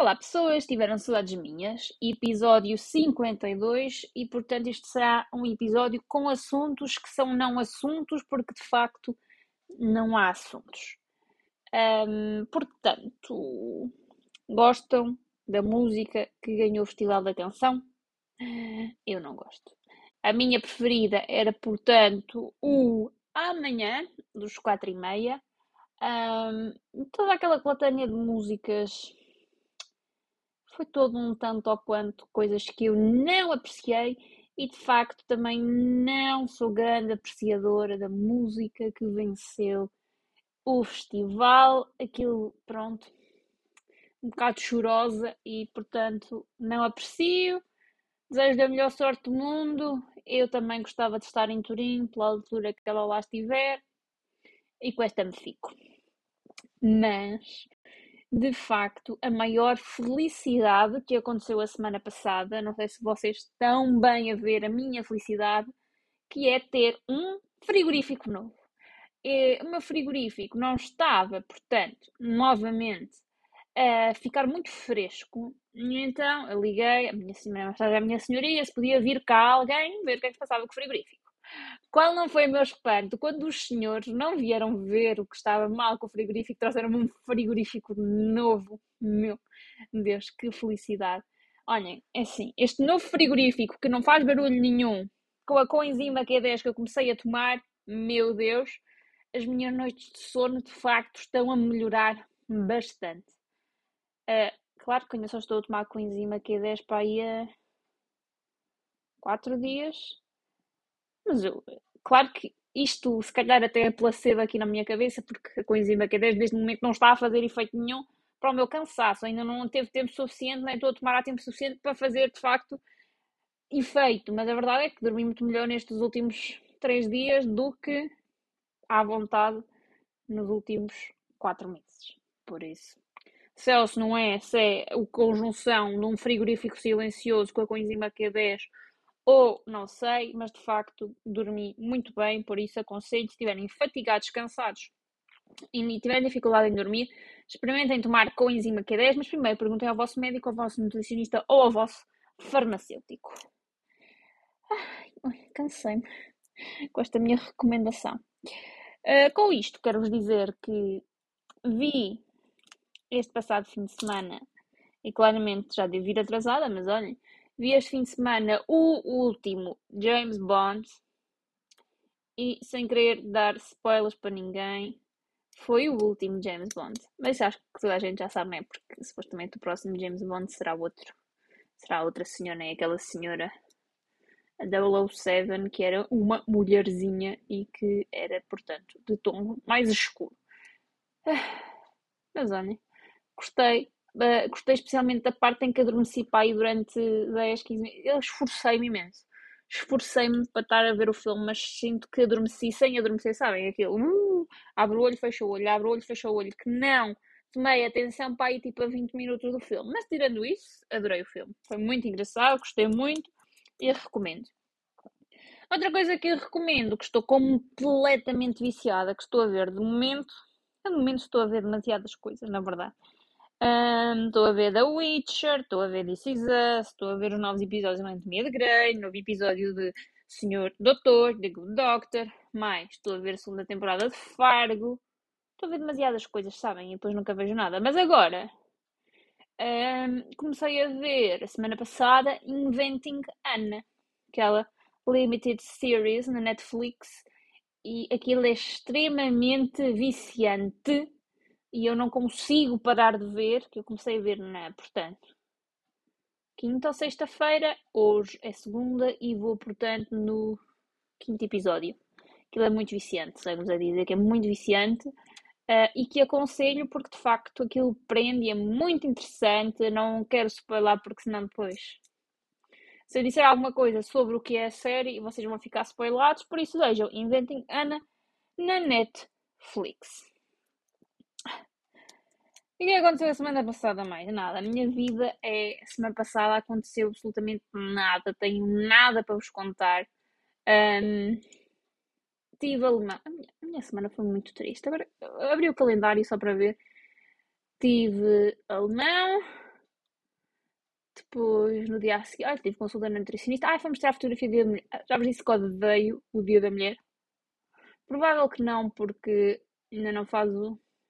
Olá pessoas, tiveram saudades minhas, episódio 52 e portanto isto será um episódio com assuntos que são não assuntos porque de facto não há assuntos. Portanto, gostam da música que ganhou o Festival da Canção? Eu não gosto. A minha preferida era portanto o Amanhã, dos quatro e meia. Um, toda aquela coletânea de músicas foi todo um tanto ou quanto coisas que eu não apreciei e de facto também não sou grande apreciadora da música que venceu o festival. Aquilo, pronto, um bocado chorosa e portanto não aprecio. Desejo a melhor sorte do mundo. Eu também gostava de estar em Turim pela altura que ela lá estiver e com esta me fico. Mas de facto a maior felicidade que aconteceu a semana passada. Não sei se vocês estão bem a ver a minha felicidade, que é ter um frigorífico novo. E, o meu frigorífico não estava, portanto, novamente a ficar muito fresco. Então eu liguei a minha, a minha senhoria se podia vir cá alguém ver o que é que passava com o frigorífico. Qual não foi o meu espanto quando os senhores não vieram ver o que estava mal com o frigorífico, trouxeram-me um frigorífico novo. Meu Deus, que felicidade! Olhem, é assim, este novo frigorífico que não faz barulho nenhum, com a coenzima Q10 que eu comecei a tomar, meu Deus, as minhas noites de sono de facto estão a melhorar bastante. Uh, claro que ainda só estou a tomar coenzima Q10 para aí a 4 dias, mas eu, claro que isto, se calhar, até é placebo aqui na minha cabeça, porque a coenzima Q10 desde o momento não está a fazer efeito nenhum para o meu cansaço. Ainda não teve tempo suficiente, nem estou a tomar a tempo suficiente para fazer, de facto, efeito. Mas a verdade é que dormi muito melhor nestes últimos três dias do que à vontade nos últimos quatro meses. Por isso. Celso não é se é a conjunção de um frigorífico silencioso com a coenzima Q10 ou não sei, mas de facto dormi muito bem, por isso aconselho, se estiverem fatigados, cansados e tiverem dificuldade em dormir, experimentem tomar coenzima Q10, mas primeiro perguntem ao vosso médico, ao vosso nutricionista ou ao vosso farmacêutico. Cansei-me com esta minha recomendação. Uh, com isto, quero-vos dizer que vi este passado fim de semana e claramente já devo vir atrasada, mas olhem, Vi este fim de semana o último James Bond e sem querer dar spoilers para ninguém, foi o último James Bond. Mas acho que toda a gente já sabe, não é? Porque supostamente o próximo James Bond será outro. Será outra senhora, é aquela senhora a 007, que era uma mulherzinha e que era, portanto, de tom mais escuro. Ah, mas olhem, gostei, Uh, gostei especialmente da parte em que adormeci durante 10, 15 minutos. Eu esforcei-me imenso. Esforcei-me para estar a ver o filme, mas sinto que adormeci sem adormecer, sabem? Aquilo, uh, abre o olho, fecha o olho, abre o olho, fecha o olho, que não tomei atenção para aí tipo a 20 minutos do filme. Mas tirando isso, adorei o filme. Foi muito engraçado, gostei muito e recomendo. Outra coisa que eu recomendo, que estou completamente viciada, que estou a ver de momento, de momento estou a ver demasiadas coisas, na verdade. Estou a ver The Witcher, estou a ver This Is Us, estou a ver os novos episódios de Anatomia de Grey, novo episódio de Senhor Doutor, The Good Doctor, mais estou a ver a segunda temporada de Fargo. Estou a ver demasiadas coisas, sabem? E depois nunca vejo nada. Mas agora um, comecei a ver a semana passada Inventing Anna, aquela limited series na Netflix, e aquilo é extremamente viciante e eu não consigo parar de ver, que eu comecei a ver na, portanto, quinta ou sexta-feira, hoje é segunda e vou, portanto, no quinto episódio. Aquilo é muito viciante, sei-vos a dizer que é muito viciante uh, e que aconselho porque de facto aquilo prende é muito interessante. Não quero spoiler porque senão depois. Se eu disser alguma coisa sobre o que é a série, vocês vão ficar spoilados, por isso vejam Inventing Anna na Netflix. O que aconteceu a semana passada mais? Nada. A minha vida é. Semana passada aconteceu absolutamente nada. Tenho nada para vos contar. Um, tive alemão. A minha, a minha semana foi muito triste. Agora abri o calendário só para ver. Tive alemão, depois, no dia a seguir, ah, tive consulta nutricionista. Ah, fomos tirar a fotografia do dia da mulher. Já vos disse que odeio o dia da mulher. Provável que não, porque ainda não faz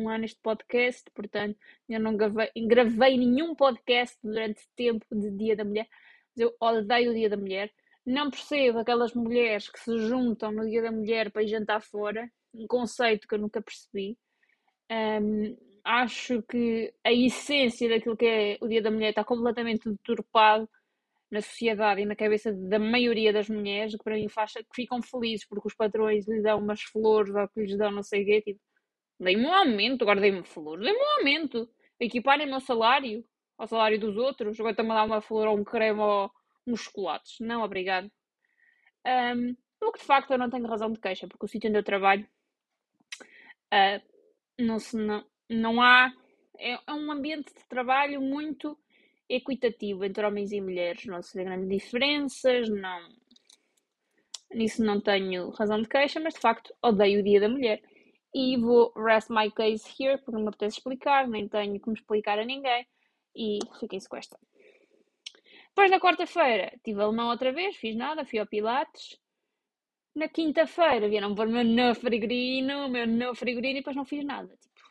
um ano este podcast, portanto, eu não gravei, gravei nenhum podcast durante tempo de Dia da Mulher. Mas eu odeio o Dia da Mulher. Não percebo aquelas mulheres que se juntam no Dia da Mulher para ir jantar fora. Um conceito que eu nunca percebi. Um, acho que a essência daquilo que é o Dia da Mulher está completamente deturpado na sociedade e na cabeça da maioria das mulheres, que para mim faz que ficam felizes porque os patrões lhes dão umas flores ou que lhes dão não sei o quê, tipo, dei-me um aumento, agora dei-me flores, dei-me um aumento, equiparem o meu salário ao salário dos outros, agora estão a dar uma flor ou um creme ou uns chocolates. Não, obrigado. Um, o que de facto eu não tenho razão de queixa, porque o sítio onde eu trabalho uh, não, se, não, não há. É, é, um ambiente de trabalho muito equitativo entre homens e mulheres. Não se vê grandes diferenças, não. Nisso não tenho razão de queixa, mas de facto odeio o Dia da Mulher. E vou rest my case here, porque não me apetece explicar, nem tenho como explicar a ninguém. E esta. Depois na quarta-feira tive alemão outra vez, fiz nada, fui ao Pilates. Na quinta-feira vieram pôr o meu novo frigoríno, o meu novo frigoríno e depois não fiz nada. Tipo,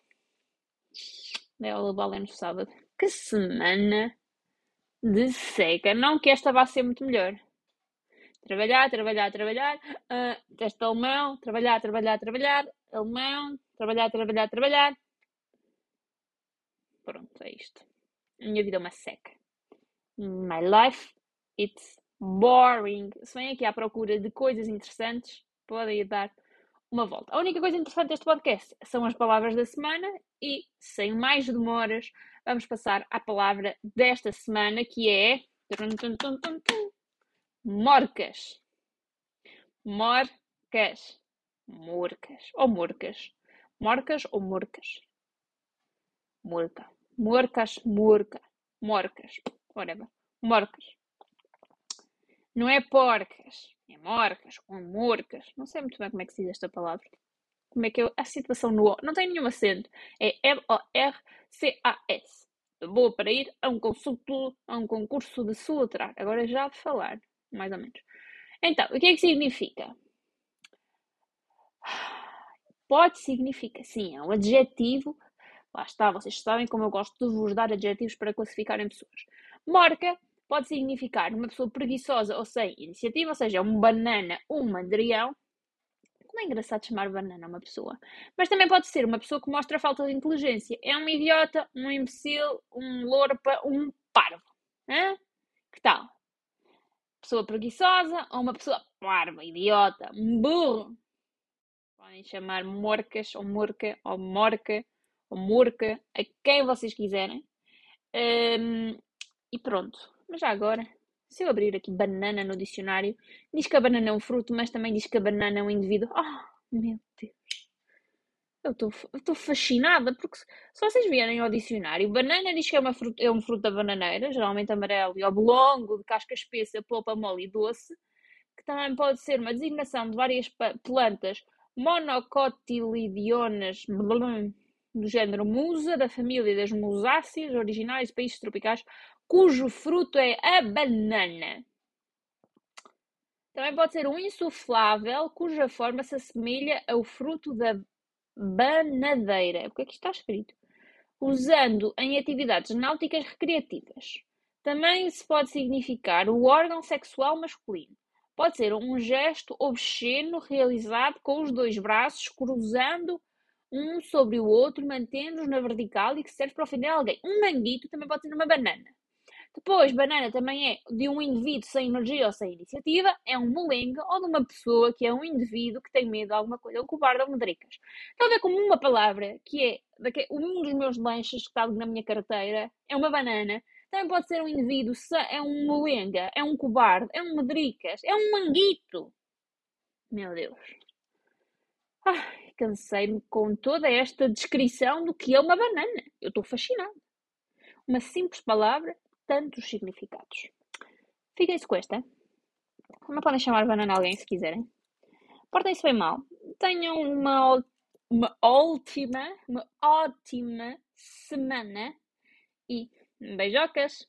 dei aula de balé no sábado. Que semana de seca. Não que esta vá ser muito melhor. Trabalhar, trabalhar, trabalhar. Uh, teste alemão, trabalhar, trabalhar, trabalhar. Alemão, trabalhar, trabalhar, trabalhar. Pronto, é isto. A minha vida é uma seca. My life, it's boring. Se vem aqui à procura de coisas interessantes, podem dar uma volta. A única coisa interessante deste podcast são as palavras da semana e, sem mais demoras, vamos passar à palavra desta semana que é. Morcas. Morcas. Morcas. Ou morcas. Morcas ou morcas? Morca. Morcas, morca. Morcas whatever. Morcas. Não é porcas, é morcas ou morcas. Não sei muito bem como é que se diz esta palavra. Como é que é a situação no O? Não tem nenhum acento. É M-O-R-C-A-S. Boa para ir a um consulto, a um concurso de soletrar. Agora já de falar, mais ou menos. Então, o que é que significa? Pode significar, sim, é um adjetivo. Lá está, vocês sabem como eu gosto de vos dar adjetivos para classificarem pessoas. Morca pode significar uma pessoa preguiçosa ou sem iniciativa, ou seja, um banana, um mandrião. Como é engraçado chamar banana uma pessoa. Mas também pode ser uma pessoa que mostra falta de inteligência. É um idiota, um imbecil, um lorpa, um parvo. Hã? Que tal? Pessoa preguiçosa ou uma pessoa parva, idiota, um burro. Podem chamar morcas ou morca ou morca ou morca a quem vocês quiserem. Um, e pronto. Mas já agora, se eu abrir aqui banana no dicionário, diz que a banana é um fruto, mas também diz que a banana é um indivíduo. Oh, meu Deus. Eu estou fascinada, porque se vocês vierem ao dicionário, banana diz que é, uma fruta, é um fruto da bananeira, geralmente amarelo e oblongo, de casca espessa, polpa mole e doce, que também pode ser uma designação de várias plantas monocotilidionas do género musa, da família das musáceas, originais de países tropicais, cujo fruto é a banana. Também pode ser um insuflável cuja forma se assemelha ao fruto da banadeira. O que é que está escrito? Usando em atividades náuticas recreativas. Também se pode significar o órgão sexual masculino. Pode ser um gesto obsceno realizado com os dois braços cruzando um sobre o outro, mantendo-os na vertical e que serve para ofender alguém. Um manguito também pode ser uma banana. Depois, banana também é de um indivíduo sem energia ou sem iniciativa, é um molenga ou de uma pessoa que é um indivíduo que tem medo de alguma coisa, um cobarde ou medricas. A ver como uma palavra que é um dos meus lanches que está na minha carteira é uma banana. Também pode ser um indivíduo, é um molenga, é um cobarde, é um medricas, é um manguito. Meu Deus. Ai, cansei-me com toda esta descrição do que é uma banana. Eu estou fascinada. Uma simples palavra tantos significados. Fiquem-se com esta. Não podem chamar banana alguém se quiserem. Portem-se bem mal. Tenham uma, uma ótima, uma ótima semana e beijocas!